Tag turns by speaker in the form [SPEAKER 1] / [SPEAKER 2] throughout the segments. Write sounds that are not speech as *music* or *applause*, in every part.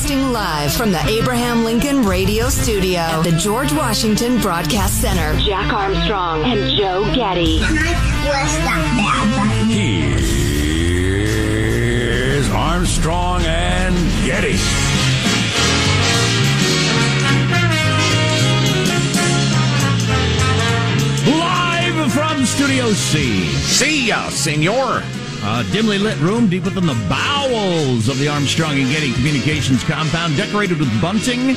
[SPEAKER 1] Broadcasting live from the Abraham Lincoln Radio Studio at the George Washington Broadcast Center. Jack Armstrong and Joe Getty.
[SPEAKER 2] Here's Armstrong and Getty.
[SPEAKER 3] Live from Studio C.
[SPEAKER 2] See ya, senor.
[SPEAKER 3] A dimly lit room deep within the bowels of the Armstrong and Getty Communications compound, decorated with bunting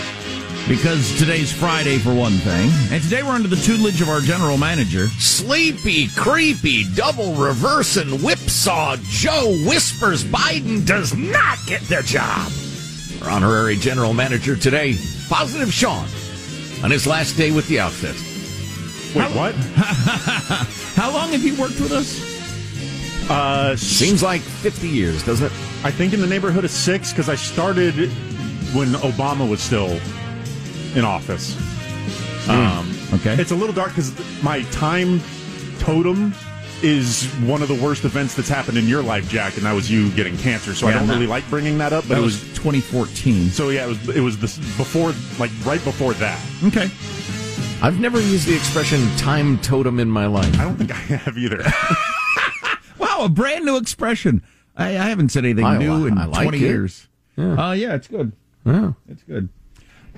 [SPEAKER 3] because today's Friday, for one thing. And today we're under the tutelage of our general manager.
[SPEAKER 2] Sleepy, creepy, double reversing whipsaw Joe whispers Biden does not get the job. Our honorary general manager today, Positive Sean, on his last day with the outfit.
[SPEAKER 4] Wait, what? *laughs*
[SPEAKER 3] How long have you worked with us?
[SPEAKER 4] Uh,
[SPEAKER 2] Seems like 50 years, doesn't it?
[SPEAKER 4] I think in the neighborhood of six because I started when Obama was still in office. Um,
[SPEAKER 3] Okay.
[SPEAKER 4] It's a little dark because my time totem is one of the worst events that's happened in your life, Jack, and that was you getting cancer. So
[SPEAKER 3] Yeah,
[SPEAKER 4] I don't really like bringing that up, but
[SPEAKER 3] that
[SPEAKER 4] it
[SPEAKER 3] was
[SPEAKER 4] was.
[SPEAKER 3] 2014.
[SPEAKER 4] So yeah, it was. It was this before, like right before that.
[SPEAKER 3] Okay.
[SPEAKER 2] I've never used the expression time totem in my life.
[SPEAKER 4] I don't think I *laughs* have either. *laughs*
[SPEAKER 3] Wow, a brand new expression. I, I haven't said anything
[SPEAKER 2] I
[SPEAKER 3] new
[SPEAKER 2] li-
[SPEAKER 3] in
[SPEAKER 2] I like
[SPEAKER 3] 20
[SPEAKER 2] it.
[SPEAKER 3] years. Yeah. Uh, yeah, it's good.
[SPEAKER 2] Yeah.
[SPEAKER 3] It's good.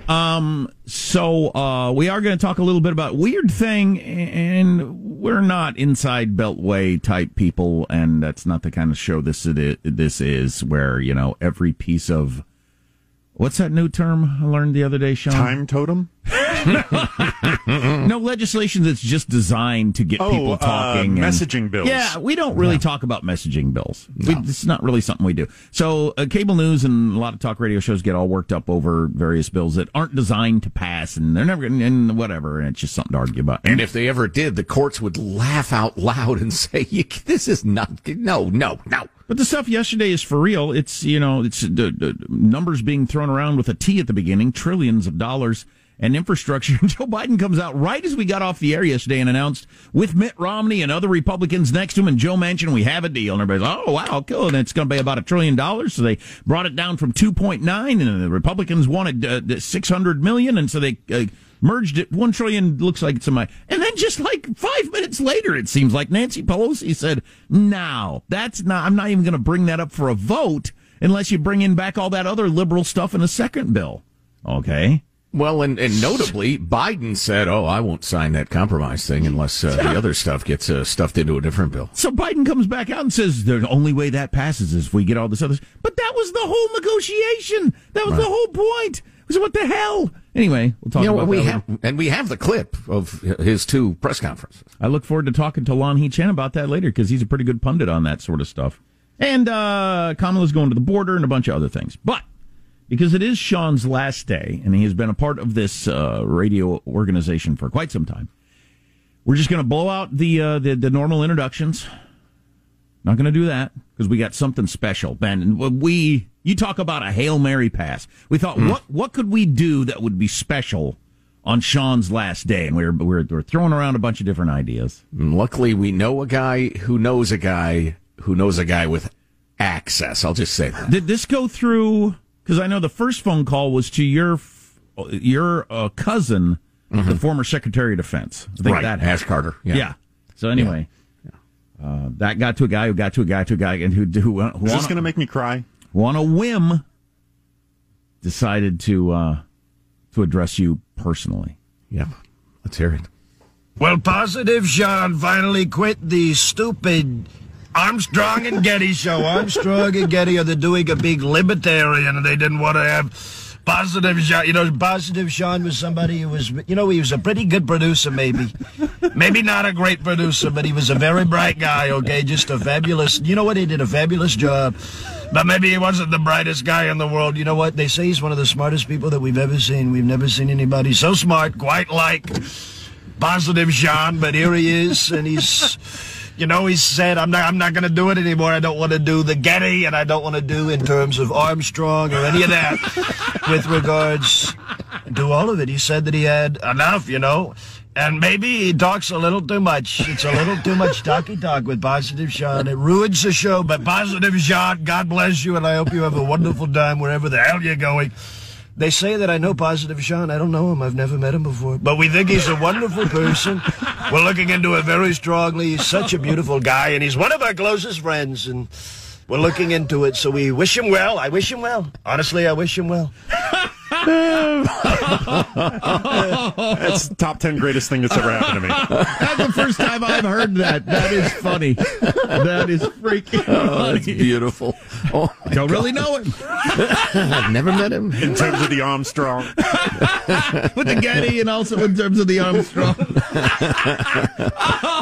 [SPEAKER 3] Um, so uh, we are going to talk a little bit about weird thing, and we're not inside Beltway type people, and that's not the kind of show this it is, this is, where you know every piece of what's that new term I learned the other day, Sean?
[SPEAKER 4] time totem. *laughs* *laughs*
[SPEAKER 3] No legislation that's just designed to get
[SPEAKER 4] Oh,
[SPEAKER 3] people
[SPEAKER 4] uh,
[SPEAKER 3] talking. and-
[SPEAKER 4] messaging bills.
[SPEAKER 3] Yeah, we don't really talk about messaging bills. We, it's not really something we do. So, uh, cable news and a lot of talk radio shows get all worked up over various bills that aren't designed to pass, and they're never going and whatever, and it's just something to argue about.
[SPEAKER 2] And if they ever did, the courts would laugh out loud and *laughs* say, "You- "This is not no, no, no."
[SPEAKER 3] But the stuff yesterday is for real. It's you know, it's uh, uh, numbers being thrown around with a T at the beginning, trillions of dollars and infrastructure. *laughs* Joe Biden comes out right as we got off the air yesterday and announced with Mitt Romney and other Republicans next to him and Joe Manchin, we have a deal. And everybody's, oh wow, cool. And it's going to be about a trillion dollars. So they brought it down from two point nine, and the Republicans wanted uh, six hundred million, and so they. Uh, Merged it one trillion looks like it's a my and then just like five minutes later it seems like Nancy Pelosi said, "Now that's not. I'm not even going to bring that up for a vote unless you bring in back all that other liberal stuff in a second bill." Okay,
[SPEAKER 2] Well, and, and notably, Biden said, "Oh, I won't sign that compromise thing unless uh, the other stuff gets uh, stuffed into a different bill."
[SPEAKER 3] so Biden comes back out and says the only way that passes is if we get all this other. Stuff. But that was the whole negotiation. That was the whole point. So what the hell? Anyway, we'll talk
[SPEAKER 2] You know,
[SPEAKER 3] about
[SPEAKER 2] we
[SPEAKER 3] that
[SPEAKER 2] have,
[SPEAKER 3] later.
[SPEAKER 2] and we have the clip of his two press conferences.
[SPEAKER 3] I look forward to talking to Lanhee Chen about that later because he's a pretty good pundit on that sort of stuff. And uh, Kamala's going to the border and a bunch of other things. But because it is Sean's last day and he has been a part of this uh, radio organization for quite some time, we're just going to blow out the, uh, the the normal introductions. Not going to do that because we got something special, Ben. And we you talk about a hail mary pass. We thought what what could we do that would be special on Sean's last day, and we were we were, we were throwing around a bunch of different ideas.
[SPEAKER 2] And luckily, we know a guy who knows a guy who knows a guy with access. I'll just say that.
[SPEAKER 3] Did this go through? Because I know the first phone call was to your your uh, cousin, the former Secretary of Defense. I think
[SPEAKER 2] right,
[SPEAKER 3] that
[SPEAKER 2] Ash. Carter.
[SPEAKER 3] Yeah. So anyway, Uh, that got to a guy who got to a guy to a guy, and who who, who
[SPEAKER 4] Is this going to make me cry?
[SPEAKER 3] who on a whim decided to uh, to address you personally.
[SPEAKER 2] Yep. Let's hear it.
[SPEAKER 5] Well, Positive Sean finally quit the stupid Armstrong and Getty show. Armstrong and Getty are doing a big libertarian, and they didn't want to have Positive Sean. You know, Positive Sean was somebody who was, you know, he was a pretty good producer, maybe. Maybe not a great producer, but he was a very bright guy, okay? Just a fabulous, you know what? He did a fabulous job. But maybe he wasn't the brightest guy in the world. You know what? They say he's one of the smartest people that we've ever seen. We've never seen anybody so smart, quite like positive Sean, but here he is, and he's, you know, he said, "I'm not, I'm not going to do it anymore. I don't want to do the Getty, and I don't want to do in terms of Armstrong or any of that, *laughs* with regards to all of it. He said that he had enough, you know. And maybe he talks a little too much. It's a little too much talky talk with Positive Sean. It ruins the show. But Positive Sean, God bless you, and I hope you have a wonderful time wherever the hell you're going. They say that I know Positive Sean. I don't know him. I've never met him before. But we think he's a wonderful person. We're looking into it very strongly. He's such a beautiful guy, and he's one of our closest friends. And we're looking into it, so we wish him well. I wish him well. Honestly, I wish him well.
[SPEAKER 4] That's top ten greatest thing that's ever happened to me.
[SPEAKER 3] That's the first time I've heard that. That is funny. That is freaking
[SPEAKER 2] Oh,
[SPEAKER 3] funny.
[SPEAKER 2] that's beautiful. Oh, my
[SPEAKER 3] Don't
[SPEAKER 2] God.
[SPEAKER 3] really know him.
[SPEAKER 2] I've never met him.
[SPEAKER 4] In terms of the Armstrong, *laughs*
[SPEAKER 3] With the Getty and also in terms of the Armstrong. *laughs*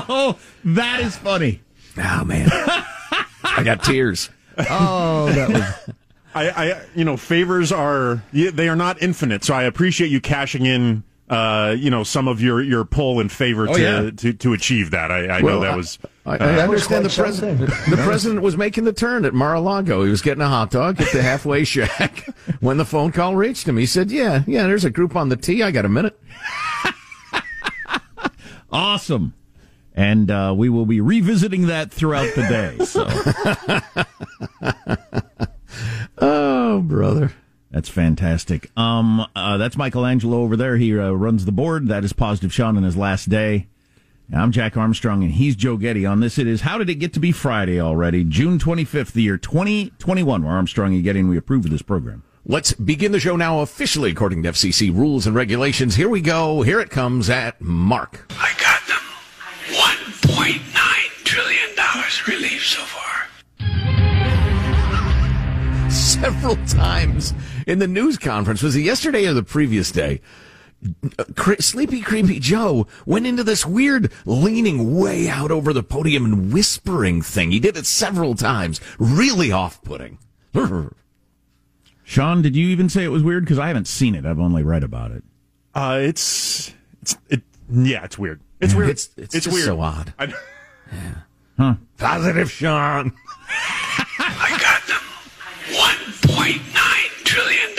[SPEAKER 3] oh, that is funny.
[SPEAKER 2] Oh, man. I got tears.
[SPEAKER 3] Oh, that was.
[SPEAKER 4] I, I, you know, favors are they are not infinite. So I appreciate you cashing in, uh, you know, some of your your pull in favor
[SPEAKER 3] Oh,
[SPEAKER 4] to,
[SPEAKER 3] yeah.
[SPEAKER 4] to to achieve that. I, I know that was.
[SPEAKER 2] I, I understand the president. *laughs* The president was making the turn at Mar-a-Lago. He was getting a hot dog at the *laughs* halfway shack when the phone call reached him. He said, "Yeah, yeah, there's a group on the tee. I got a minute." *laughs*
[SPEAKER 3] awesome. And uh, we will be revisiting that throughout the day. So
[SPEAKER 2] Oh, brother.
[SPEAKER 3] that's fantastic. Um, uh, that's Michelangelo over there. He uh, runs the board. That is Positive Sean on his last day. I'm Jack Armstrong, and he's Joe Getty. On this, it is How Did It Get to Be Friday already? June 25th, the year 2021. We're Armstrong and Getty, and we approve of this program.
[SPEAKER 2] Let's begin the show now officially according to FCC rules and regulations. Here we go. Here it comes at Mark.
[SPEAKER 6] I got them. $1.9 trillion relief so far.
[SPEAKER 2] Several times in the news conference. Was it yesterday or the previous day? Sleepy Creepy Joe went into this weird leaning way out over the podium and whispering thing. He did it several times. Really off putting. *laughs*
[SPEAKER 3] Sean, did you even say it was weird? Because I haven't seen it. I've only read about it.
[SPEAKER 4] Uh, it's it's it. Yeah, it's weird. It's weird.
[SPEAKER 2] It's- it's just so odd.
[SPEAKER 4] I,
[SPEAKER 2] Positive Sean. *laughs*
[SPEAKER 6] I $1.9 trillion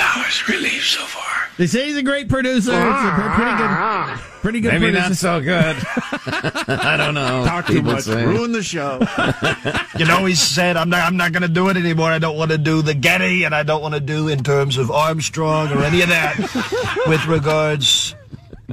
[SPEAKER 6] relief so far.
[SPEAKER 3] They say he's a great producer. It's a pretty good, pretty good
[SPEAKER 2] Maybe
[SPEAKER 3] producer.
[SPEAKER 2] not so good. *laughs* I don't know.
[SPEAKER 4] talk too
[SPEAKER 2] People
[SPEAKER 4] much.
[SPEAKER 2] say.
[SPEAKER 4] Ruin the show. *laughs*
[SPEAKER 5] You know, he said, I'm not, I'm not going to do it anymore. I don't want to do the Getty, and I don't want to do in terms of Armstrong or any of that *laughs* with regards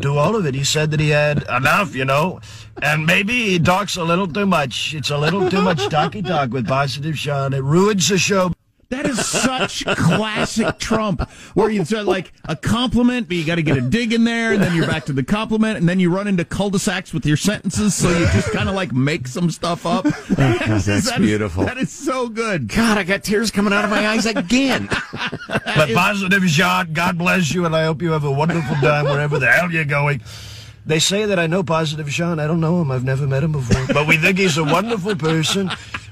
[SPEAKER 5] to all of it. He said that he had enough, you know, and maybe he talks a little too much. It's a little too much talky talk with Positive Sean. It ruins the show.
[SPEAKER 3] That is such classic Trump, where you say like a compliment, but you got to get a dig in there, and then you're back to the compliment, and then you run into cul-de-sacs with your sentences, so you just kind of like make some stuff up. *laughs*
[SPEAKER 2] Oh, *laughs* that's
[SPEAKER 3] That is-
[SPEAKER 2] beautiful.
[SPEAKER 3] that is so good.
[SPEAKER 2] God, I got tears coming out of my eyes again. *laughs*
[SPEAKER 5] But Positive Sean, God bless you, and I hope you have a wonderful time wherever the hell you're going. They say that I know Positive Sean. I don't know him. I've never met him before. But we think he's a wonderful person.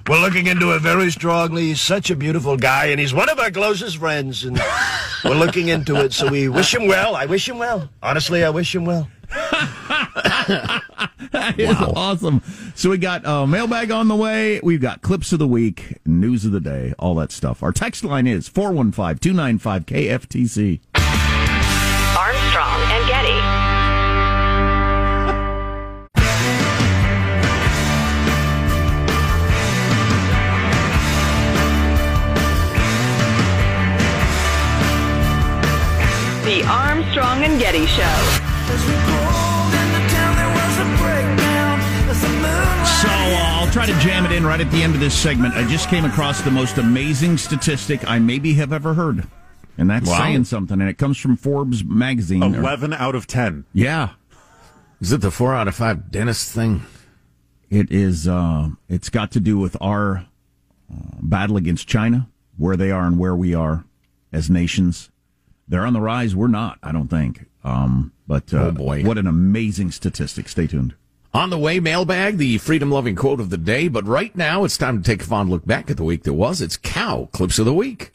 [SPEAKER 5] We're looking into it very strongly. He's such a beautiful guy, and he's one of our closest friends. And *laughs* we're looking into it, so we wish him well. I wish him well. Honestly, I wish him well. *laughs*
[SPEAKER 3] That is awesome. So we got uh, mailbag on the way. We've got clips of the week, news of the day, all that stuff. Our text line is 415-295-KFTC.
[SPEAKER 1] Armstrong Armstrong and Getty Show.
[SPEAKER 3] So uh, I'll try to jam it in right at the end of this segment. I just came across the most amazing statistic I maybe have ever heard. And that's
[SPEAKER 2] Wow.
[SPEAKER 3] saying something. And it comes from Forbes magazine. or-
[SPEAKER 4] Eleven out of ten.
[SPEAKER 3] Yeah.
[SPEAKER 2] Is it the four out of five dentist thing?
[SPEAKER 3] It is. Uh, it's got to do with our uh, battle against China, where they are and where we are as nations. They're on the rise. We're not. I don't think. Um, but uh,
[SPEAKER 2] Oh, boy.
[SPEAKER 3] what an amazing statistic! Stay tuned.
[SPEAKER 2] On the way, mailbag, the freedom loving quote of the day. But right now, it's time to take a fond look back at the week that was. It's cow clips of the week.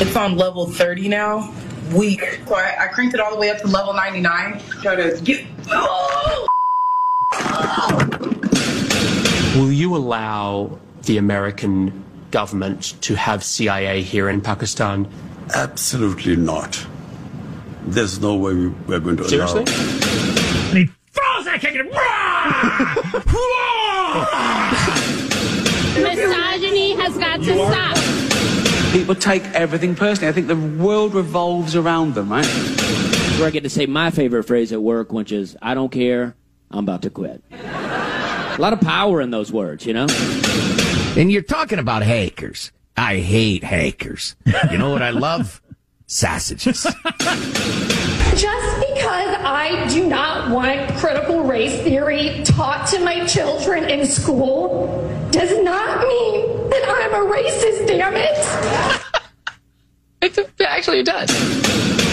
[SPEAKER 7] It's on level 30 now. Weak. So I, I cranked it all the way up to level 99. Try to get.
[SPEAKER 8] Will you allow the American government to have CIA here in Pakistan? Absolutely not. There's no way we- we're going to
[SPEAKER 9] Seriously?
[SPEAKER 8] allow.
[SPEAKER 3] And he throws that kick and
[SPEAKER 10] Misogyny has got to stop.
[SPEAKER 9] People take everything personally. I think the world revolves around them, right?
[SPEAKER 11] Where I get to say my favorite phrase at work, which is, I don't care, I'm about to quit. A lot of power in those words, you know? *laughs*
[SPEAKER 2] And you're talking about hackers. I hate hackers. You know what I love? *laughs* Sausages. *laughs*
[SPEAKER 10] Just because I do not want critical race theory taught to my children in school does not mean that I'm a racist, damn it.
[SPEAKER 12] It, actually, does.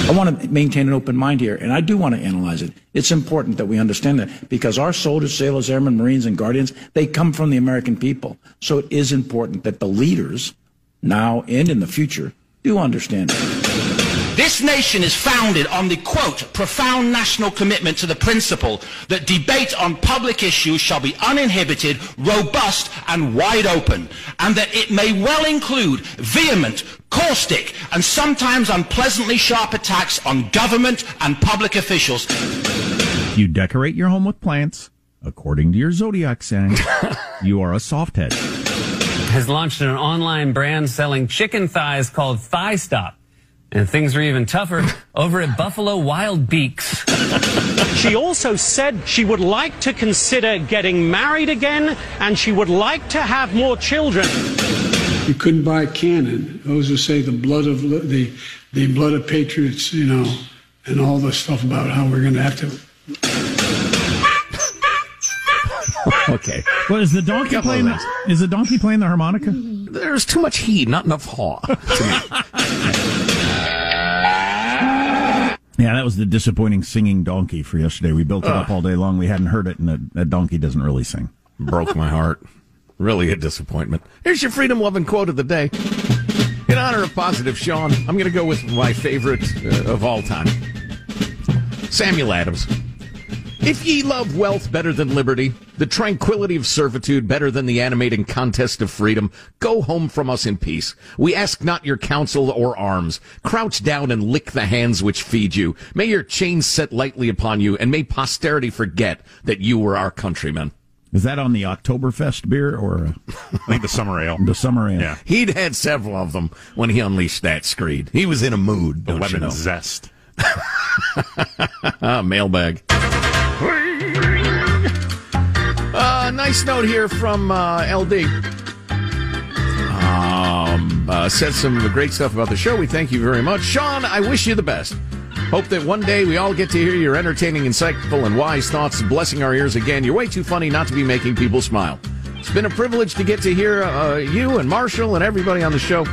[SPEAKER 13] I want to maintain an open mind here, and I do want to analyze it. It's important that we understand that because our soldiers, sailors, airmen, marines, and guardians, they come from the American people. So it is important that the leaders, now and in the future, do understand it.
[SPEAKER 14] This nation is founded on the quote, profound national commitment to the principle that debate on public issues shall be uninhibited, robust, and wide open, and that it may well include vehement, caustic, and sometimes unpleasantly sharp attacks on government and public officials.
[SPEAKER 3] You decorate your home with plants, according to your zodiac sign. *laughs* you are a softhead.
[SPEAKER 15] Has launched an online brand selling chicken thighs called Thigh Stop. And things are even tougher over at Buffalo Wild Beaks.
[SPEAKER 16] She also said she would like to consider getting married again and she would like to have more children.
[SPEAKER 17] You couldn't buy cannon. Those who say the blood of the the blood of patriots, you know, and all the stuff about how we're going to have to.
[SPEAKER 2] okay.
[SPEAKER 3] Well, is the donkey playing? The, is the donkey playing the harmonica?
[SPEAKER 2] There's too much heat, not enough haw. *laughs*
[SPEAKER 3] Yeah, that was the disappointing singing donkey for yesterday. We built it up all day long. We hadn't heard it, and that, that donkey doesn't really sing.
[SPEAKER 2] Broke my heart. Really a disappointment. Here's your freedom loving quote of the day. In honor of positive Sean, I'm going to go with my favorite uh, of all time Samuel Adams. If ye love wealth better than liberty, the tranquility of servitude better than the animating contest of freedom, go home from us in peace. We ask not your counsel or arms. Crouch down and lick the hands which feed you. May your chains set lightly upon you, and may posterity forget that you were our countrymen.
[SPEAKER 3] Is that on the Oktoberfest beer or uh, *laughs*
[SPEAKER 4] I think the summer ale.
[SPEAKER 3] the summer ale?
[SPEAKER 4] Yeah.
[SPEAKER 2] He'd had several of them when he unleashed that screed. He was in a mood,
[SPEAKER 4] The
[SPEAKER 2] don't you know?
[SPEAKER 4] zest. *laughs*
[SPEAKER 2] Ah, mailbag. Uh, nice note here from uh, LD. Um, uh, said some great stuff about the show. We thank you very much. Sean, I wish you the best. Hope that one day we all get to hear your entertaining, insightful, and wise thoughts blessing our ears again. You're way too funny not to be making people smile. It's been a privilege to get to hear uh, you and Marshall and everybody on the show.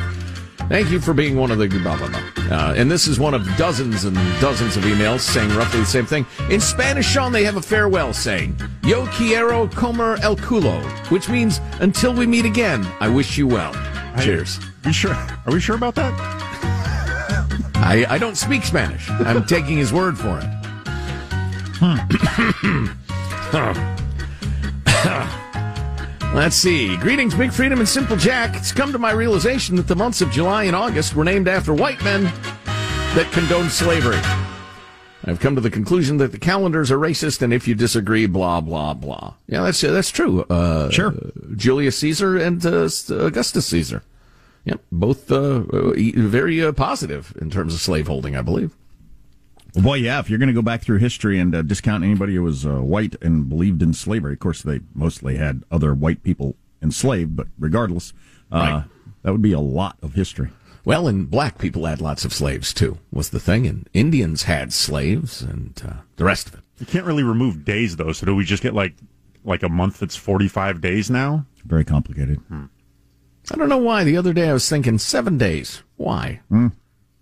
[SPEAKER 2] Thank you for being one of the blah blah blah. Uh, and this is one of dozens and dozens of emails saying roughly the same thing. In Spanish, Sean, they have a farewell saying, "Yo quiero comer el culo," which means "Until we meet again, I wish you well." Cheers.
[SPEAKER 4] We sure? Are we sure about that?
[SPEAKER 2] I, I don't speak Spanish. I'm taking his word for it. Let's see. Greetings, Big Freedom and Simple Jack. It's come to my realization that the months of July and August were named after white men that condoned slavery. I've come to the conclusion that the calendars are racist, and if you disagree, blah blah blah. Yeah, that's that's true. Uh,
[SPEAKER 3] Sure.
[SPEAKER 2] Julius Caesar and uh, Augustus Caesar. Yep, both uh, very uh, positive in terms of slaveholding, I believe.
[SPEAKER 3] Well, boy, yeah. If you're going to go back through history and uh, discount anybody who was uh, white and believed in slavery, of course they mostly had other white people enslaved, but regardless, uh,
[SPEAKER 2] Right.
[SPEAKER 3] that would be a lot of history.
[SPEAKER 2] Well, and black people had lots of slaves too, was the thing, and Indians had slaves, and uh, the rest of it.
[SPEAKER 4] You can't really remove days though. So do we just get like like a month that's forty five days now?
[SPEAKER 3] Very complicated.
[SPEAKER 2] I don't know why. The other day I was thinking seven days. Why?
[SPEAKER 3] Hmm.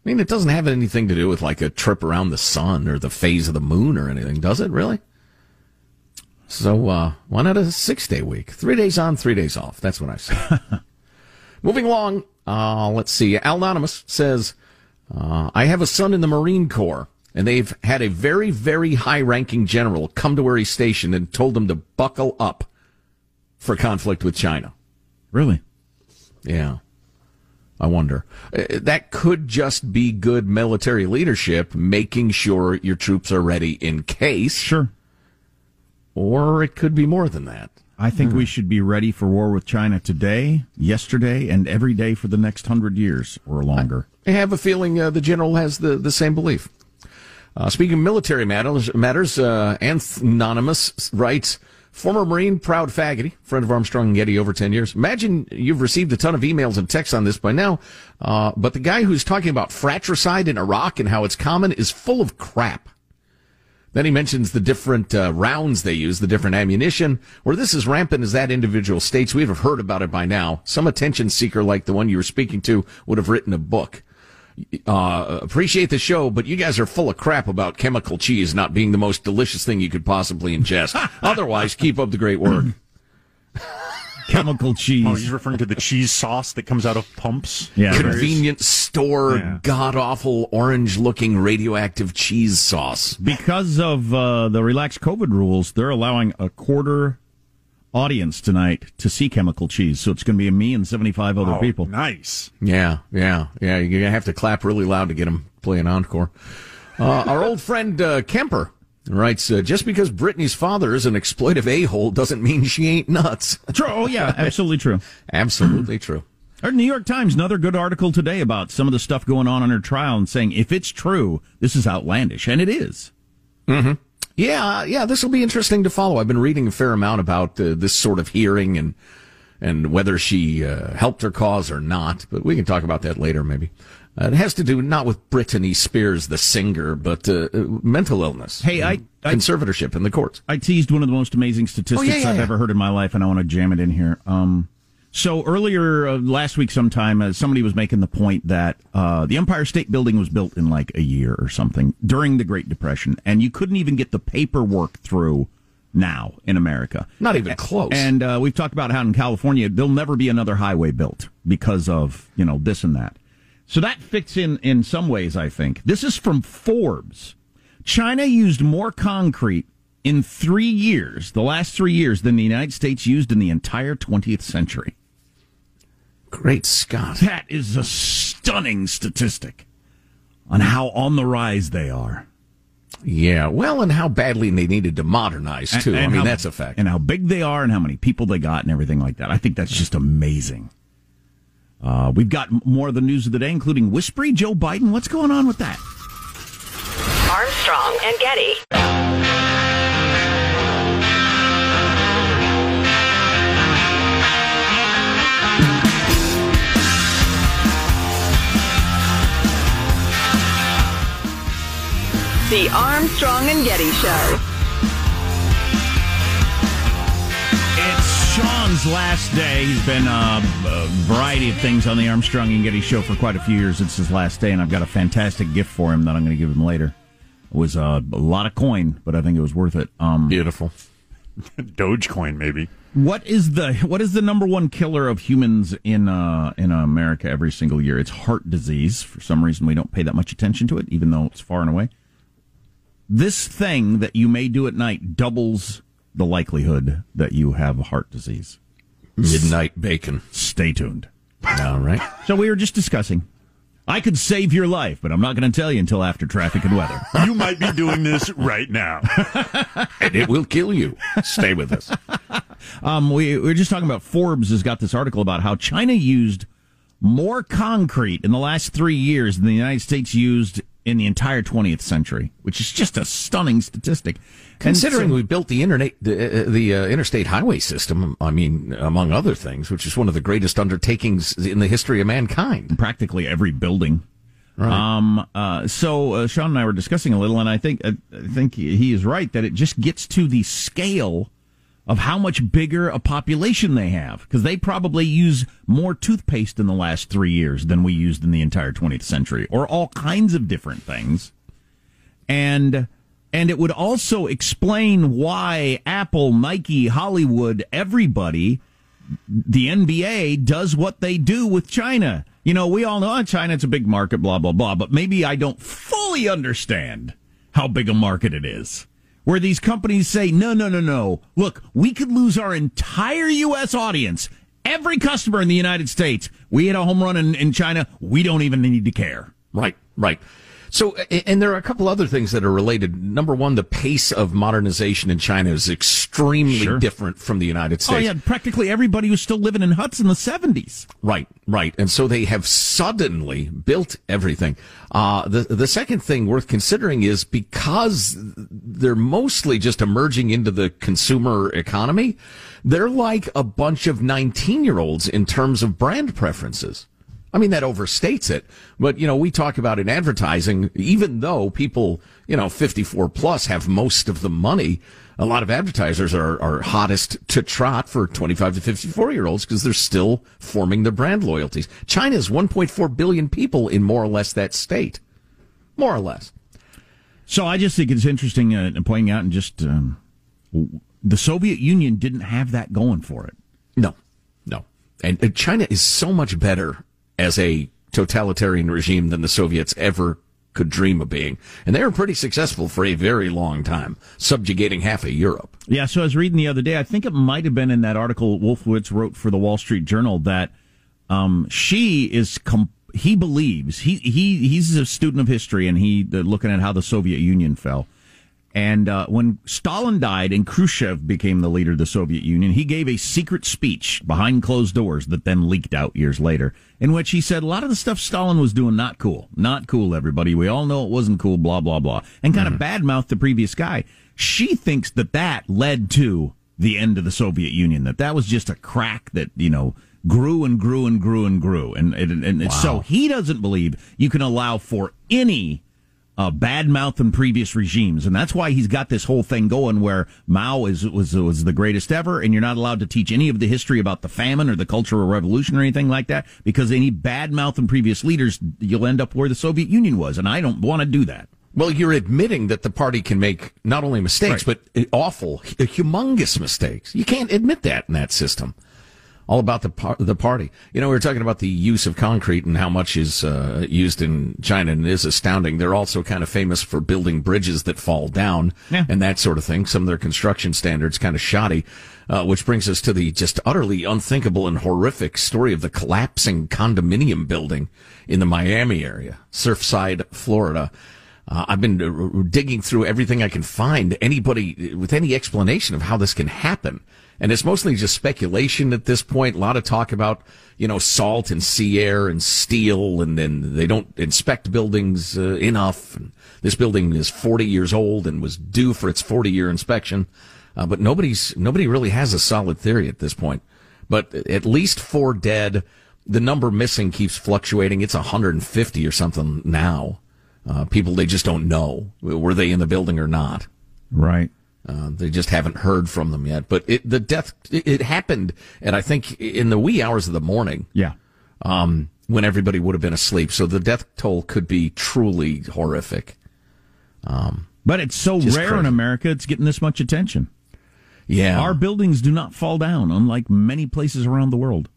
[SPEAKER 2] I mean, it doesn't have anything to do with like a trip around the sun or the phase of the moon or anything, does it? Really? So uh, why not a six day week? Three days on, three days off. That's what I say. *laughs* Moving along. Uh, let's see. Anonymous says, uh, I have a son in the Marine Corps, and they've had a very, very high ranking general come to where he's stationed and told him to buckle up for conflict with China.
[SPEAKER 3] Really?
[SPEAKER 2] Yeah. I wonder. Uh, That could just be good military leadership, making sure your troops are ready in case.
[SPEAKER 3] Sure.
[SPEAKER 2] Or it could be more than that.
[SPEAKER 3] I think we should be ready for war with China today, yesterday, and every day for the next hundred years or longer.
[SPEAKER 2] I have a feeling uh, the general has the, the same belief. Uh, speaking of military matters, matters uh, Anonymous writes, former Marine, proud faggoty, friend of Armstrong and Getty over 10 years. Imagine you've received a ton of emails and texts on this by now, uh, but the guy who's talking about fratricide in Iraq and how it's common is full of crap. Then he mentions the different uh, rounds they use, the different ammunition. Where this is rampant as that individual states, we'd have heard about it by now. Some attention seeker like the one you were speaking to would have written a book. Uh, appreciate the show, but you guys are full of crap about chemical cheese not being the most delicious thing you could possibly ingest. *laughs* Otherwise, keep up the great work.
[SPEAKER 3] Chemical cheese.
[SPEAKER 4] Oh, he's referring to the cheese sauce that comes out of pumps.
[SPEAKER 3] Yeah.
[SPEAKER 2] Convenience store,
[SPEAKER 4] Yeah.
[SPEAKER 2] god awful orange looking radioactive cheese sauce.
[SPEAKER 3] Because of uh, the relaxed COVID rules, they're allowing a quarter audience tonight to see chemical cheese. So it's going to be me and 75 other
[SPEAKER 4] Oh,
[SPEAKER 3] people.
[SPEAKER 4] Nice.
[SPEAKER 2] Yeah, yeah, yeah. You're gonna have to clap really loud to get them playing encore. Uh, our old friend uh, Kemper writes: uh, Just because Britney's father is an exploitive a hole doesn't mean she ain't nuts. *laughs*
[SPEAKER 3] True. Oh, yeah, absolutely true. *laughs*
[SPEAKER 2] Absolutely true.
[SPEAKER 3] Our New York Times, another good article today about some of the stuff going on in her trial and saying if it's true, this is outlandish. And it is.
[SPEAKER 2] Mm-hmm. Yeah, yeah. This will be interesting to follow. I've been reading a fair amount about uh, this sort of hearing and and whether she uh, helped her cause or not. But we can talk about that later, maybe. Uh, it has to do not with Britney Spears, the singer, but uh, uh, mental illness.
[SPEAKER 3] Hey, I- I-
[SPEAKER 2] conservatorship in the courts.
[SPEAKER 3] I teased one of the most amazing statistics
[SPEAKER 2] Oh, yeah, yeah,
[SPEAKER 3] I've
[SPEAKER 2] yeah.
[SPEAKER 3] ever heard in my life, and I want to jam it in here. Um, so earlier uh, last week, sometime, uh, somebody was making the point that uh, the Empire State Building was built in like a year or something during the Great Depression, and you couldn't even get the paperwork through now in America.
[SPEAKER 2] Not even close.
[SPEAKER 3] And uh, we've talked about how in California there'll never be another highway built because of you know this and that. So that fits in in some ways. I think this is from Forbes. China used more concrete in three years, the last three years, than the United States used in the entire 20th century.
[SPEAKER 2] Great Scott.
[SPEAKER 3] That is a stunning statistic on how on the rise they are.
[SPEAKER 2] Yeah, well, and how badly they needed to modernize too.
[SPEAKER 3] And-
[SPEAKER 2] I mean,
[SPEAKER 3] how-
[SPEAKER 2] that's a fact.
[SPEAKER 3] And how big they are and how many people they got and everything like that. I think that's just amazing. Uh, we've got more of the news of the day, including whispery Joe Biden. What's going on with that?
[SPEAKER 1] Armstrong and Getty. The Armstrong and Getty Show.
[SPEAKER 3] It's Sean's last day. He's been uh, a variety of things on the Armstrong and Getty show for quite a few years. It's his last day, and I've got a fantastic gift for him that I'm going to give him later. It was uh, a lot of coin, but I think it was worth it. Um,
[SPEAKER 2] Beautiful. *laughs*
[SPEAKER 4] Dogecoin, maybe.
[SPEAKER 3] What is the what is the number one killer of humans in uh, in America every single year? It's heart disease. For some reason, we don't pay that much attention to it, even though it's far and away. This thing that you may do at night doubles the likelihood that you have heart disease.
[SPEAKER 2] Midnight bacon.
[SPEAKER 3] Stay tuned.
[SPEAKER 2] All right.
[SPEAKER 3] So we were just discussing. I could save your life, but I'm not going to tell you until after traffic and weather. *laughs*
[SPEAKER 4] You might be doing this right now. *laughs*
[SPEAKER 2] and it will kill you. Stay with us. *laughs*
[SPEAKER 3] Um, we, we were just talking about Forbes has got this article about how China used more concrete in the last three years than the United States used in the entire 20th century, which is just a stunning statistic.
[SPEAKER 2] Considering
[SPEAKER 3] so-
[SPEAKER 2] we built the internet, the, uh, the uh, interstate highway system, I mean, among other things, which is one of the greatest undertakings in the history of mankind.
[SPEAKER 3] practically every building.
[SPEAKER 2] Right.
[SPEAKER 3] Um, uh, so uh, Sean and I were discussing a little, and I think uh, I think he he is right that it just gets to the scale of how much bigger a population they have because they probably use more toothpaste in the last three years than we used in the entire 20th century, or all kinds of different things, and and it would also explain why Apple, Nike, Hollywood, everybody the NBA does what they do with China. You know, we all know oh, China's a big market, blah, blah, blah, but maybe I don't fully understand how big a market it is. Where these companies say, no, no, no, no. Look, we could lose our entire U.S. audience Every customer in the United States, we hit a home run in, in China, we don't even need to care.
[SPEAKER 2] Right, right. So, and there are a couple other things that are related. Number one, the pace of modernization in China is extremely
[SPEAKER 3] Sure.
[SPEAKER 2] different from the United States.
[SPEAKER 3] Oh yeah, practically everybody was still living in huts in the seventies.
[SPEAKER 2] Right, right. And so they have suddenly built everything. Uh, the, the second thing worth considering is because they're mostly just emerging into the consumer economy, they're like a bunch of 19 year olds in terms of brand preferences. I mean, that overstates it. But, you know, we talk about in advertising, even though people, you know, 54 plus have most of the money, a lot of advertisers are, are hottest to trot for 25 to 54 year olds because they're still forming their brand loyalties. China's 1.4 billion people in more or less that state. More or less.
[SPEAKER 3] So I just think it's interesting uh, pointing out and just um, the Soviet Union didn't have that going for it.
[SPEAKER 2] No, no. And China is so much better as a totalitarian regime than the Soviets ever could dream of being. And they were pretty successful for a very long time, subjugating half of Europe.
[SPEAKER 3] Yeah, so I was reading the other day. I think it might have been in that article Wolfowitz wrote for the Wall Street Journal that um, Xi is. Com- he believes he he he's a student of history and he looking at how the Soviet Union fell. And uh, when Stalin died and Khrushchev became the leader of the Soviet Union, he gave a secret speech behind closed doors that then leaked out years later, in which he said a lot of the stuff Stalin was doing not cool, not cool. Everybody, we all know it wasn't cool. Blah blah blah, and kind of badmouthed the previous guy. Xi thinks that that led to the end of the Soviet Union. That that was just a crack that you know grew and grew and grew and grew, and and, and so he doesn't believe you can allow for any uh, bad mouth in previous regimes, and that's why he's got this whole thing going where Mao is was was the greatest ever, and you're not allowed to teach any of the history about the famine or the Cultural Revolution or anything like that because any bad mouth in previous leaders, you'll end up where the Soviet Union was, and I don't want to do that.
[SPEAKER 2] Well, you're admitting that the party can make not only mistakes, but awful, humongous mistakes. You can't admit that in that system. All about the par- the party. You know, we were talking about the use of concrete and how much is uh, used in China, and it is astounding. They're also kind of famous for building bridges that fall down and that sort of thing. Some of their construction standards kind of shoddy, uh, which brings us to the just utterly unthinkable and horrific story of the collapsing condominium building in the Miami area, Surfside, Florida. Uh, I've been uh, digging through everything I can find, anybody with any explanation of how this can happen. And it's mostly just speculation at this point. A lot of talk about, you know, salt and sea air and steel, and then they don't inspect buildings uh, enough. And this building is 40 years old and was due for its 40 year inspection. Uh, but nobody's, nobody really has a solid theory at this point. But at least four dead. The number missing keeps fluctuating. It's 150 or something now. Uh, people they just don't know were they in the building or not.
[SPEAKER 3] Right.
[SPEAKER 2] Uh, they just haven't heard from them yet. But it, the death it, it happened, and I think in the wee hours of the morning.
[SPEAKER 3] Yeah.
[SPEAKER 2] Um, when everybody would have been asleep, so the death toll could be truly horrific. Um,
[SPEAKER 3] But it's so rare in. America; it's getting this much attention.
[SPEAKER 2] Yeah.
[SPEAKER 3] Our buildings do not fall down, unlike many places around the world.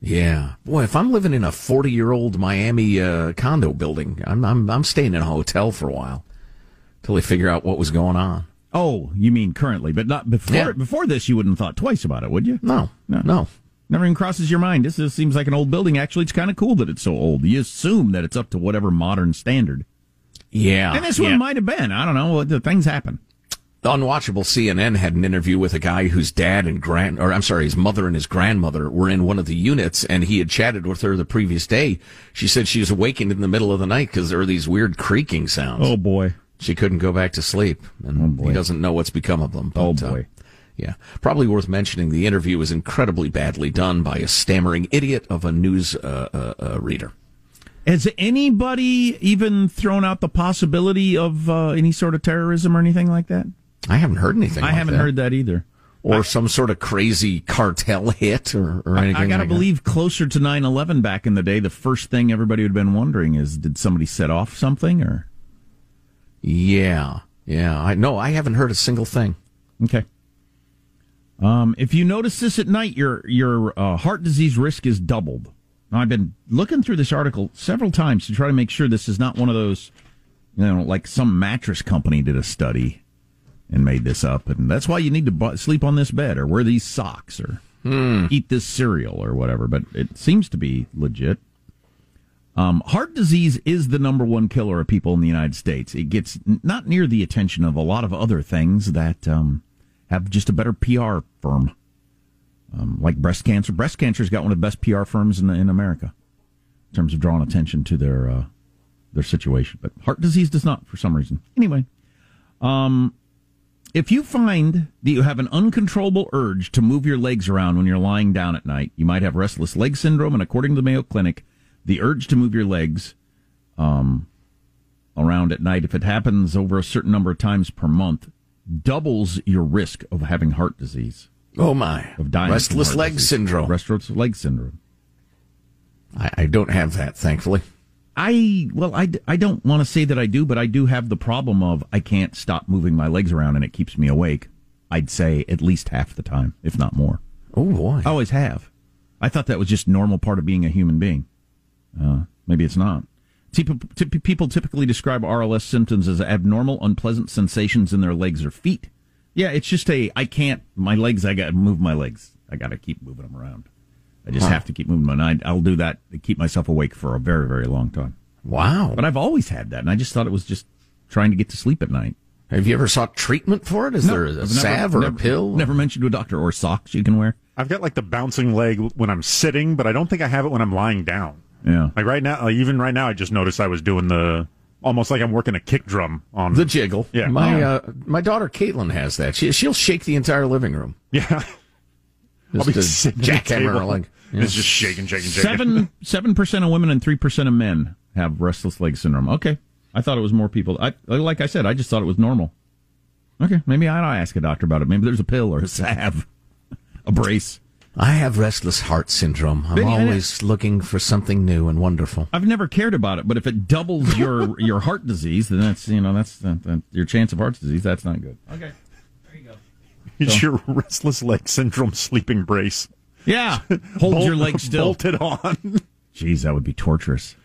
[SPEAKER 2] Yeah, boy, if I'm living in a 40 year old Miami uh, condo building, I'm, I'm I'm staying in a hotel for a while till they figure out what was going on.
[SPEAKER 3] Oh, you mean currently, but not before.
[SPEAKER 2] Yeah.
[SPEAKER 3] Before this, you wouldn't have thought twice about it, would you?
[SPEAKER 2] No,
[SPEAKER 3] no,
[SPEAKER 2] no.
[SPEAKER 3] Never even crosses your mind. This just seems like an old building. Actually, it's kind of cool that it's so old. You assume that it's up to whatever modern standard.
[SPEAKER 2] Yeah,
[SPEAKER 3] and this
[SPEAKER 2] yeah.
[SPEAKER 3] one might have been. I don't know. The things happen.
[SPEAKER 2] The Unwatchable CNN had an interview with a guy whose dad and grand, or I'm sorry, his mother and his grandmother were in one of the units, and he had chatted with her the previous day. She said she was awakened in the middle of the night because there were these weird creaking sounds.
[SPEAKER 3] Oh boy,
[SPEAKER 2] she couldn't go back to sleep, and he doesn't know what's become of them.
[SPEAKER 3] Oh,
[SPEAKER 2] but, uh, yeah, probably worth mentioning. The interview was incredibly badly done by a stammering idiot of a news uh, uh, uh, reader.
[SPEAKER 3] Has anybody even thrown out the possibility of uh, any sort of terrorism or anything like that?
[SPEAKER 2] I haven't heard anything.
[SPEAKER 3] I
[SPEAKER 2] like
[SPEAKER 3] haven't
[SPEAKER 2] that.
[SPEAKER 3] heard that either.
[SPEAKER 2] or some sort of crazy cartel *laughs* hit, or, or anything.
[SPEAKER 3] I got to
[SPEAKER 2] like that.
[SPEAKER 3] believe closer to 9-11 back in the day, the first thing everybody would have been wondering is, did somebody set off something or?
[SPEAKER 2] Yeah, yeah. I no, I haven't heard a single thing.
[SPEAKER 3] Okay. Um, if you notice this at night, your your uh, heart disease risk is doubled. Now, I've been looking through this article several times to try to make sure this is not one of those, you know, like some mattress company did a study and made this up, and that's why you need to bu- sleep on this bed or wear these socks or eat this cereal or whatever, but it seems to be legit. Um, heart disease is the number one killer of people in the United States. It gets not near the attention of a lot of other things that um, have just a better PR firm, um, like breast cancer. Breast cancer's got one of the best PR firms in, in America in terms of drawing attention to their uh, their situation. But heart disease does not, for some reason. Anyway, um, if you find that you have an uncontrollable urge to move your legs around when you're lying down at night, you might have restless leg syndrome. And according to the Mayo Clinic, the urge to move your legs um, around at night, if it happens over a certain number of times per month, doubles your risk of having heart disease.
[SPEAKER 2] Oh my!
[SPEAKER 3] Of dying
[SPEAKER 2] Restless leg
[SPEAKER 3] disease.
[SPEAKER 2] syndrome.
[SPEAKER 3] Restless leg syndrome.
[SPEAKER 2] I, I don't have that, thankfully.
[SPEAKER 3] I well, I, I don't want to say that I do, but I do have the problem of I can't stop moving my legs around, and it keeps me awake. I'd say at least half the time, if not more.
[SPEAKER 2] Oh boy!
[SPEAKER 3] I always have. I thought that was just normal part of being a human being. Uh, maybe it's not. People people typically describe RLS symptoms as abnormal, unpleasant sensations in their legs or feet. Yeah, it's just a I can't my legs. I got to move my legs. I got to keep moving them around. I just
[SPEAKER 2] Huh.
[SPEAKER 3] have to keep moving them. And I, I'll do that to keep myself awake for a very very long time.
[SPEAKER 2] Wow!
[SPEAKER 3] But I've always had that, and I just thought it was just trying to get to sleep at night.
[SPEAKER 2] Have you ever sought treatment for it? Is
[SPEAKER 3] No,
[SPEAKER 2] there a
[SPEAKER 3] I've never-
[SPEAKER 2] salve or
[SPEAKER 3] never-
[SPEAKER 2] a pill?
[SPEAKER 3] Never mentioned to a doctor or socks you can wear.
[SPEAKER 4] I've got like the bouncing leg when I'm sitting, but I don't think I have it when I'm lying down.
[SPEAKER 3] Yeah.
[SPEAKER 4] Like right now, like even right now, I just noticed I was doing the almost like I'm working a kick drum on
[SPEAKER 2] The jiggle.
[SPEAKER 4] Yeah.
[SPEAKER 2] My uh, my daughter Caitlin has that. She she'll shake the entire living room.
[SPEAKER 4] Yeah. *laughs* I'll be
[SPEAKER 2] Just to
[SPEAKER 4] sitting at the
[SPEAKER 2] jackhammer her
[SPEAKER 4] table.
[SPEAKER 2] leg.
[SPEAKER 4] It's just shaking, shaking, shaking.
[SPEAKER 3] Seven *laughs* seven percent of women and three percent of men have restless leg syndrome. Okay, I thought it was more people. I like I said, I just thought it was normal. Okay, maybe I ought to ask a doctor about it. Maybe there's a pill or a salve, *laughs* a brace.
[SPEAKER 2] I have restless heart syndrome. I'm
[SPEAKER 3] Benny,
[SPEAKER 2] always looking for something new and wonderful.
[SPEAKER 3] I've never cared about it, but if it doubles your *laughs* your heart disease, then that's you know that's that, that, your chance of heart disease. That's not good. Okay, there you go. *laughs*
[SPEAKER 4] It's
[SPEAKER 3] So-
[SPEAKER 4] your restless leg syndrome sleeping brace.
[SPEAKER 3] Yeah, *laughs* hold your leg still.
[SPEAKER 4] Bolted on.
[SPEAKER 3] Jeez, that would be torturous.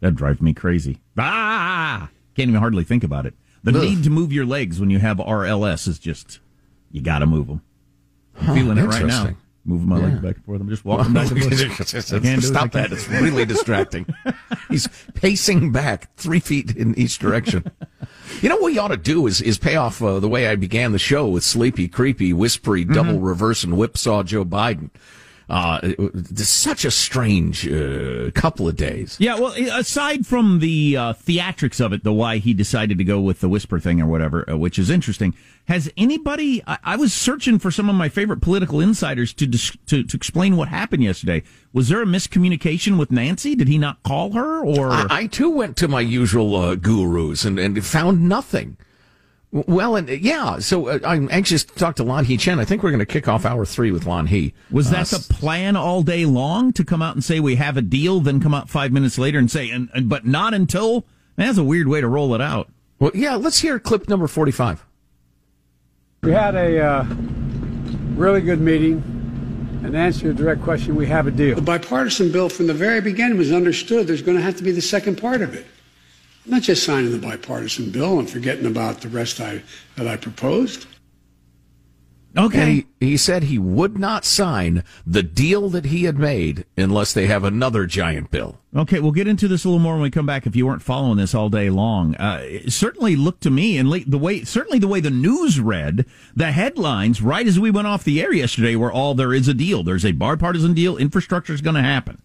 [SPEAKER 3] That'd drive me crazy. Ah, can't even hardly think about it. The
[SPEAKER 2] Ugh.
[SPEAKER 3] need to move your legs when you have RLS is just you got to move them. I'm
[SPEAKER 2] Huh,
[SPEAKER 3] feeling it right now. Moving my
[SPEAKER 2] Yeah.
[SPEAKER 3] legs back and forth. I'm just walking back and forth. *laughs* I can't do it. I
[SPEAKER 2] Stop that. It's really *laughs* distracting. He's pacing back three feet in each direction. You know what we ought to do is is pay off uh, the way I began the show with sleepy, creepy, whispery, double reverse and whipsaw Joe Biden. Uh, such a strange uh, couple of days.
[SPEAKER 3] Yeah, well, aside from the uh, theatrics of it, the why he decided to go with the whisper thing or whatever, uh, which is interesting. Has anybody? I, I was searching for some of my favorite political insiders to, dis, to to explain what happened yesterday. Was there a miscommunication with Nancy? Did he not call her? Or
[SPEAKER 2] I, I too went to my usual uh, gurus and, and found nothing. W- Well, and uh, yeah, so uh, I'm anxious to talk to Lanhee Chen. I think we're going to kick off hour three with Lan He.
[SPEAKER 3] Was
[SPEAKER 2] Uh,
[SPEAKER 3] that the plan all day long to come out and say we have a deal, then come out five minutes later and say, and, and but not until? Man, that's a weird way to roll it out.
[SPEAKER 2] Well, yeah, let's hear clip number forty-five.
[SPEAKER 18] We had a uh, really good meeting. And to answer your direct question, we have a deal.
[SPEAKER 17] The bipartisan bill from the very beginning was understood there's going to have to be the second part of it. I'm not just signing the bipartisan bill and forgetting about the rest I, that I proposed.
[SPEAKER 3] Okay.
[SPEAKER 2] He, he said he would not sign the deal that he had made unless they have another giant bill.
[SPEAKER 3] Okay, we'll get into this a little more when we come back. If you weren't following this all day long, uh, it certainly looked to me and the way, certainly the way the news read, the headlines right as we went off the air yesterday were all there is a deal. There's a bipartisan deal. Infrastructure is going to happen.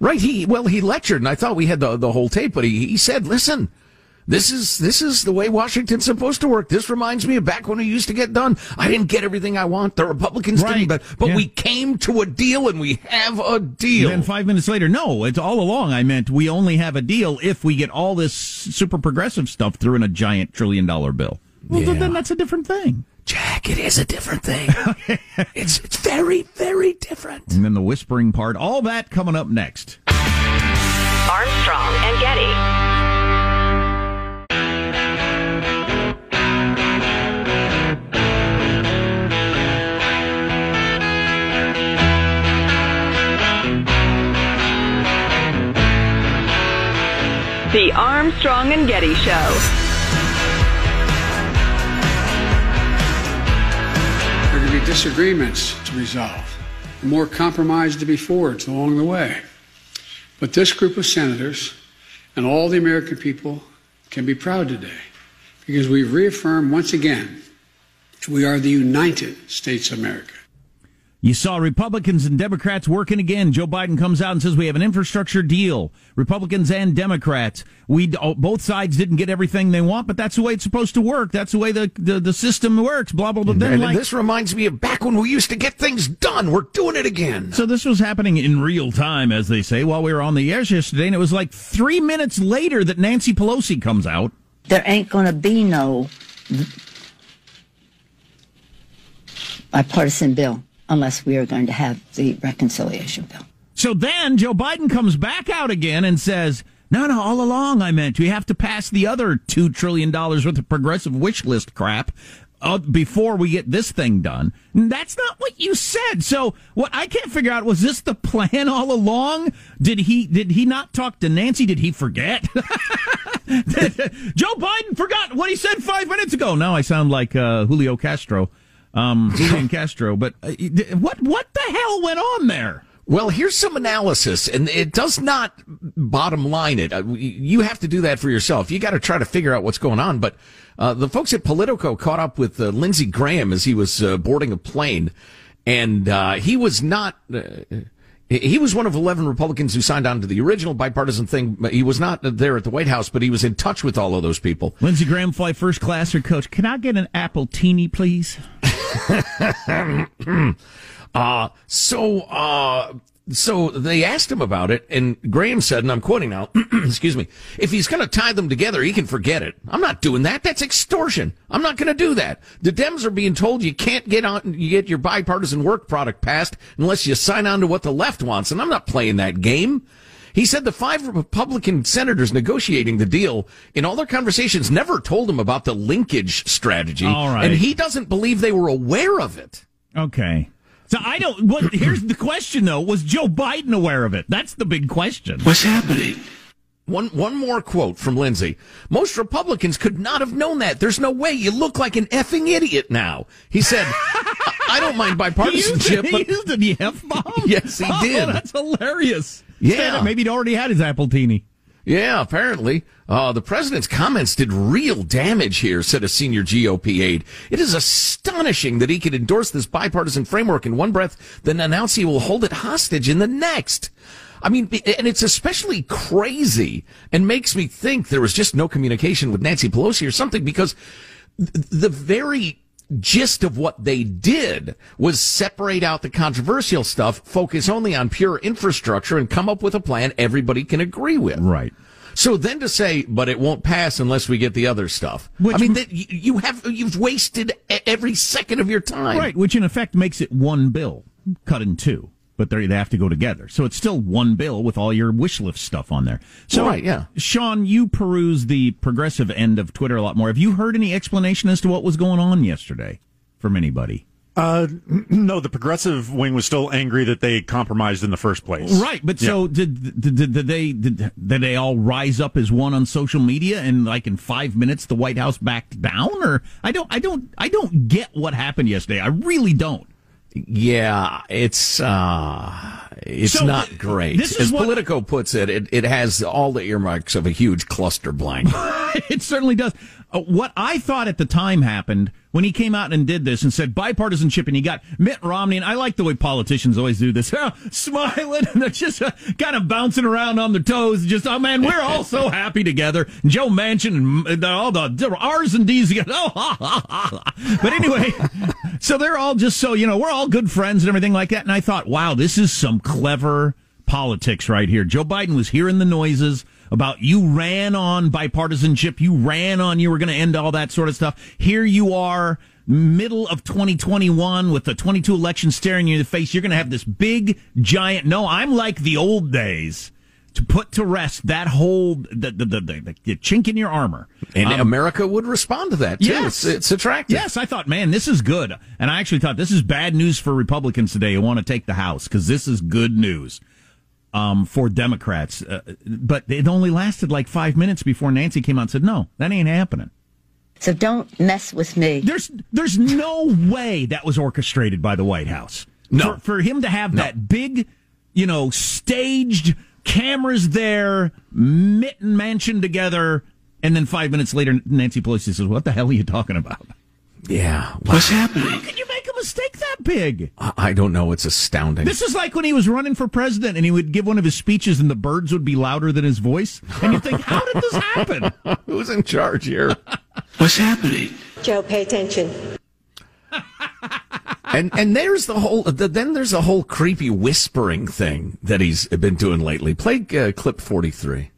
[SPEAKER 2] Right? He well, he lectured, and I thought we had the the whole tape, but he he said, "Listen." This is this is the way Washington's supposed to work. This reminds me of back when we used to get done. I didn't get everything I want. The Republicans
[SPEAKER 3] Right.
[SPEAKER 2] didn't, but but
[SPEAKER 3] Yeah.
[SPEAKER 2] we came to a deal, and we have a deal.
[SPEAKER 3] Then five minutes later, no, it's all along. I meant we only have a deal if we get all this super progressive stuff through in a giant trillion dollar bill. Well,
[SPEAKER 2] Yeah.
[SPEAKER 3] then that's a different thing.
[SPEAKER 2] Jack, it is a different thing. *laughs* it's it's very very different.
[SPEAKER 3] And then the whispering part, all that coming up next.
[SPEAKER 1] Armstrong and Getty. The Armstrong and Getty Show.
[SPEAKER 17] There could be disagreements to resolve. More compromise to be forged along the way. But this group of senators and all the American people can be proud today because we've reaffirmed once again we are the United States of America.
[SPEAKER 3] You saw Republicans and Democrats working again. Joe Biden comes out and says we have an infrastructure deal. Republicans and Democrats. We oh, both sides didn't get everything they want, but that's the way it's supposed to work. That's the way the the, the system works. Blah blah blah.
[SPEAKER 2] And
[SPEAKER 3] like,
[SPEAKER 2] this reminds me of back when we used to get things done. We're doing it again.
[SPEAKER 3] so this was happening in real time, as they say, while we were on the air yesterday, and it was like three minutes later that Nancy Pelosi comes out.
[SPEAKER 19] There ain't going to be no uh, bipartisan bill unless we are going to have the reconciliation bill.
[SPEAKER 3] So then Joe Biden comes back out again and says, no, no, all along I meant we have to pass the other $2 trillion worth of progressive wish list crap uh, before we get this thing done. That's not what you said. So what I can't figure out was this the plan all along? Did he did he not talk to Nancy? Did he forget? *laughs* Joe Biden forgot what he said five minutes ago. Now I sound like uh, Julio Castro, um, *laughs* Julian Castro. But uh, what what the hell went on there?
[SPEAKER 2] Well, here's some analysis, and it does not bottom line it. Uh, You have to do that for yourself. You got to try to figure out what's going on. But uh, the folks at Politico caught up with uh, Lindsey Graham as he was uh, boarding a plane, and uh, he was not. He was one of 11 Republicans who signed on to the original bipartisan thing. He was not there at the White House, but he was in touch with all of those people.
[SPEAKER 3] Lindsey Graham fly first class or coach. Can I get an appletini, please? *laughs*
[SPEAKER 2] uh, so, uh, so they asked him about it, and Graham said, and I'm quoting now, *clears throat* excuse me, if he's going to tie them together, he can forget it. I'm not doing that. That's extortion. I'm not going to do that. The Dems are being told you can't get on, you get your bipartisan work product passed unless you sign on to what the left wants, and I'm not playing that game. He said the five Republican senators negotiating the deal in all their conversations never told him about the linkage strategy.
[SPEAKER 3] All right.
[SPEAKER 2] And he doesn't believe they were aware of it.
[SPEAKER 3] Okay. So I don't. What? Here's the question, though: Was Joe Biden aware of it? That's the big question.
[SPEAKER 2] What's happening? One one more quote from Lindsey. Most Republicans could not have known that. There's no way. You look like an effing idiot now. He said, "I don't mind *laughs* bipartisanship."
[SPEAKER 3] He
[SPEAKER 2] but *laughs*
[SPEAKER 3] used the f bomb. *laughs*
[SPEAKER 2] Yes, he
[SPEAKER 3] Oh,
[SPEAKER 2] did.
[SPEAKER 3] that's hilarious.
[SPEAKER 2] Yeah.
[SPEAKER 3] Stand up. maybe he'd already had his appletini.
[SPEAKER 2] Yeah, apparently. Uh, the president's comments did real damage here, said a senior GOP aide. It is astonishing that he could endorse this bipartisan framework in one breath, then announce he will hold it hostage in the next. I mean, and it's especially crazy and makes me think there was just no communication with Nancy Pelosi or something because the very gist of what they did was separate out the controversial stuff, focus only on pure infrastructure, and come up with a plan everybody can agree with.
[SPEAKER 3] Right.
[SPEAKER 2] So then to say, but it won't pass unless we get the other stuff. I mean, that you have you've wasted every second of your time.
[SPEAKER 3] Right, which in effect makes it one bill cut in two, but they they have to go together. So it's still one bill with all your wish list stuff on there. So,
[SPEAKER 2] Right, yeah.
[SPEAKER 3] Sean, you peruse the progressive end of Twitter a lot more. Have you heard any explanation as to what was going on yesterday from anybody?
[SPEAKER 4] Uh, *clears throat* no, the progressive wing was still angry that they compromised in the first place.
[SPEAKER 3] Right, but so did, did, did, did they did, did they all rise up as one on social media and like in five minutes the White House backed down? Or I don't I don't I don't get what happened yesterday. I really don't.
[SPEAKER 2] Yeah, it's uh it's
[SPEAKER 3] So,
[SPEAKER 2] not great.
[SPEAKER 3] this is
[SPEAKER 2] As
[SPEAKER 3] what-
[SPEAKER 2] Politico puts it, it, it has all the earmarks of a huge cluster blank. *laughs*
[SPEAKER 3] it certainly does. Uh, what I thought at the time happened when he came out and did this and said bipartisanship, and he got Mitt Romney, and I like the way politicians always do this, *laughs* smiling and they're just uh, kind of bouncing around on their toes. Just, oh man, we're all so happy together. Joe Manchin and, all the R's and D's. *laughs* Oh, ha, ha, ha. But anyway, *laughs* so they're all just so, you know, we're all good friends and everything like that. And I thought, wow, this is some clever politics right here. Joe Biden was hearing the noises about you ran on bipartisanship, you ran on you were going to end all that sort of stuff. Here you are, middle of 2021 with the 22 election staring you in the face. You're going to have this big, giant, no, I'm like the old days to put to rest that whole, the, the, the, the, the chink in your armor.
[SPEAKER 2] And
[SPEAKER 3] Um,
[SPEAKER 2] America would respond to that too.
[SPEAKER 3] Yes.
[SPEAKER 2] It's, it's attractive.
[SPEAKER 3] Yes, I thought, man, this is good. And I actually thought this is bad news for Republicans today who want to take the House because this is good news um, for Democrats. Uh, but it only lasted like five minutes before Nancy came out and said, no, that ain't happening.
[SPEAKER 19] So don't mess with me.
[SPEAKER 3] There's there's no way that was orchestrated by the White House.
[SPEAKER 2] No.
[SPEAKER 3] For, for him to have that big, you know, staged cameras there, Mitt and Manchin together, and then five minutes later, Nancy Pelosi says, "What the hell are you talking about?"
[SPEAKER 2] Yeah.
[SPEAKER 6] What's happening?
[SPEAKER 3] How can you make a mistake that big?
[SPEAKER 2] I I don't know. It's astounding.
[SPEAKER 3] This is like when he was running for president and he would give one of his speeches and the birds would be louder than his voice. And you think, how did this happen? *laughs*
[SPEAKER 2] Who's in charge here? *laughs*
[SPEAKER 6] What's happening?
[SPEAKER 20] Joe, pay attention. *laughs*
[SPEAKER 2] and and there's the whole. The, then there's a whole creepy whispering thing that he's been doing lately. Play uh, clip forty three.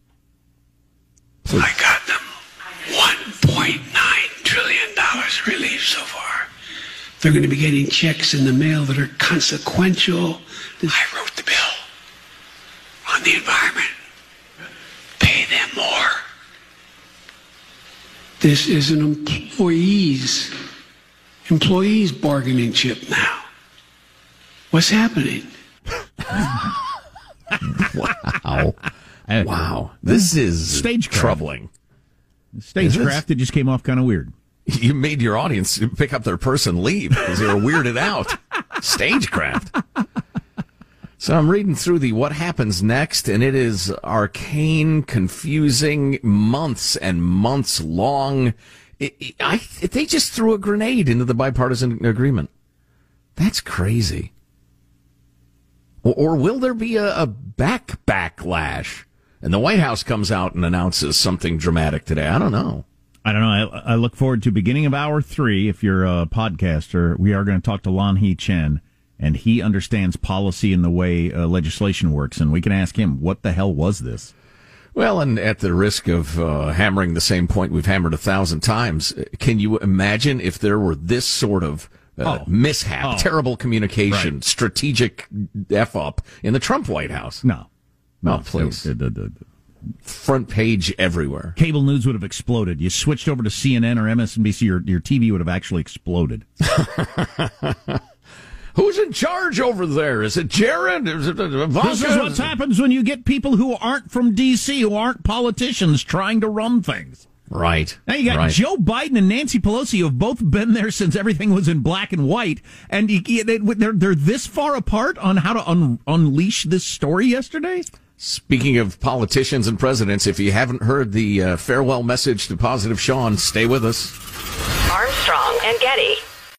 [SPEAKER 6] They're going to be getting checks in the mail that are consequential. I wrote the bill on the environment. Pay them more. This is an employees employees bargaining chip now. What's happening? *laughs*
[SPEAKER 2] Wow. wow. This is
[SPEAKER 3] Stagecraft.
[SPEAKER 2] troubling.
[SPEAKER 3] Stagecraft, it just came off kind of weird.
[SPEAKER 2] You made your audience pick up their purse and leave because they were weirded out. Stagecraft. So I'm reading through the what happens next, and it is arcane, confusing, months and months long. It, it- I, they just threw a grenade into the bipartisan agreement. That's crazy. Or, or will there be a, a back backlash? And the White House comes out and announces something dramatic today. I don't know.
[SPEAKER 3] I don't know. I, I look forward to beginning of hour three. If you're a podcaster, we are going to talk to Lanhee Chen, and he understands policy and the way uh, legislation works, and we can ask him what the hell was this.
[SPEAKER 2] Well, and at the risk of uh, hammering the same point we've hammered a thousand times, can you imagine if there were this sort of uh,
[SPEAKER 3] Oh.
[SPEAKER 2] mishap,
[SPEAKER 3] Oh.
[SPEAKER 2] terrible communication,
[SPEAKER 3] Right.
[SPEAKER 2] strategic f up in the Trump White House?
[SPEAKER 3] No,
[SPEAKER 2] no, please.
[SPEAKER 3] The, the- the-
[SPEAKER 2] Front page everywhere.
[SPEAKER 3] cable news would have exploded. You switched over to CNN or MSNBC, your your TV would have actually exploded. *laughs*
[SPEAKER 2] Who's in charge over there? Is it Jared? Is it uh, Ivanka?
[SPEAKER 3] This is what happens when you get people who aren't from D.C., who aren't politicians, trying to run things.
[SPEAKER 2] Right.
[SPEAKER 3] Now you got
[SPEAKER 2] right.
[SPEAKER 3] Joe Biden and Nancy Pelosi, who have both been there since everything was in black and white, and you, they, they're they're this far apart on how to un, unleash this story yesterday.
[SPEAKER 2] Speaking of politicians and presidents, if you haven't heard the uh, farewell message to Positive Sean, stay with us.
[SPEAKER 1] Armstrong and Getty.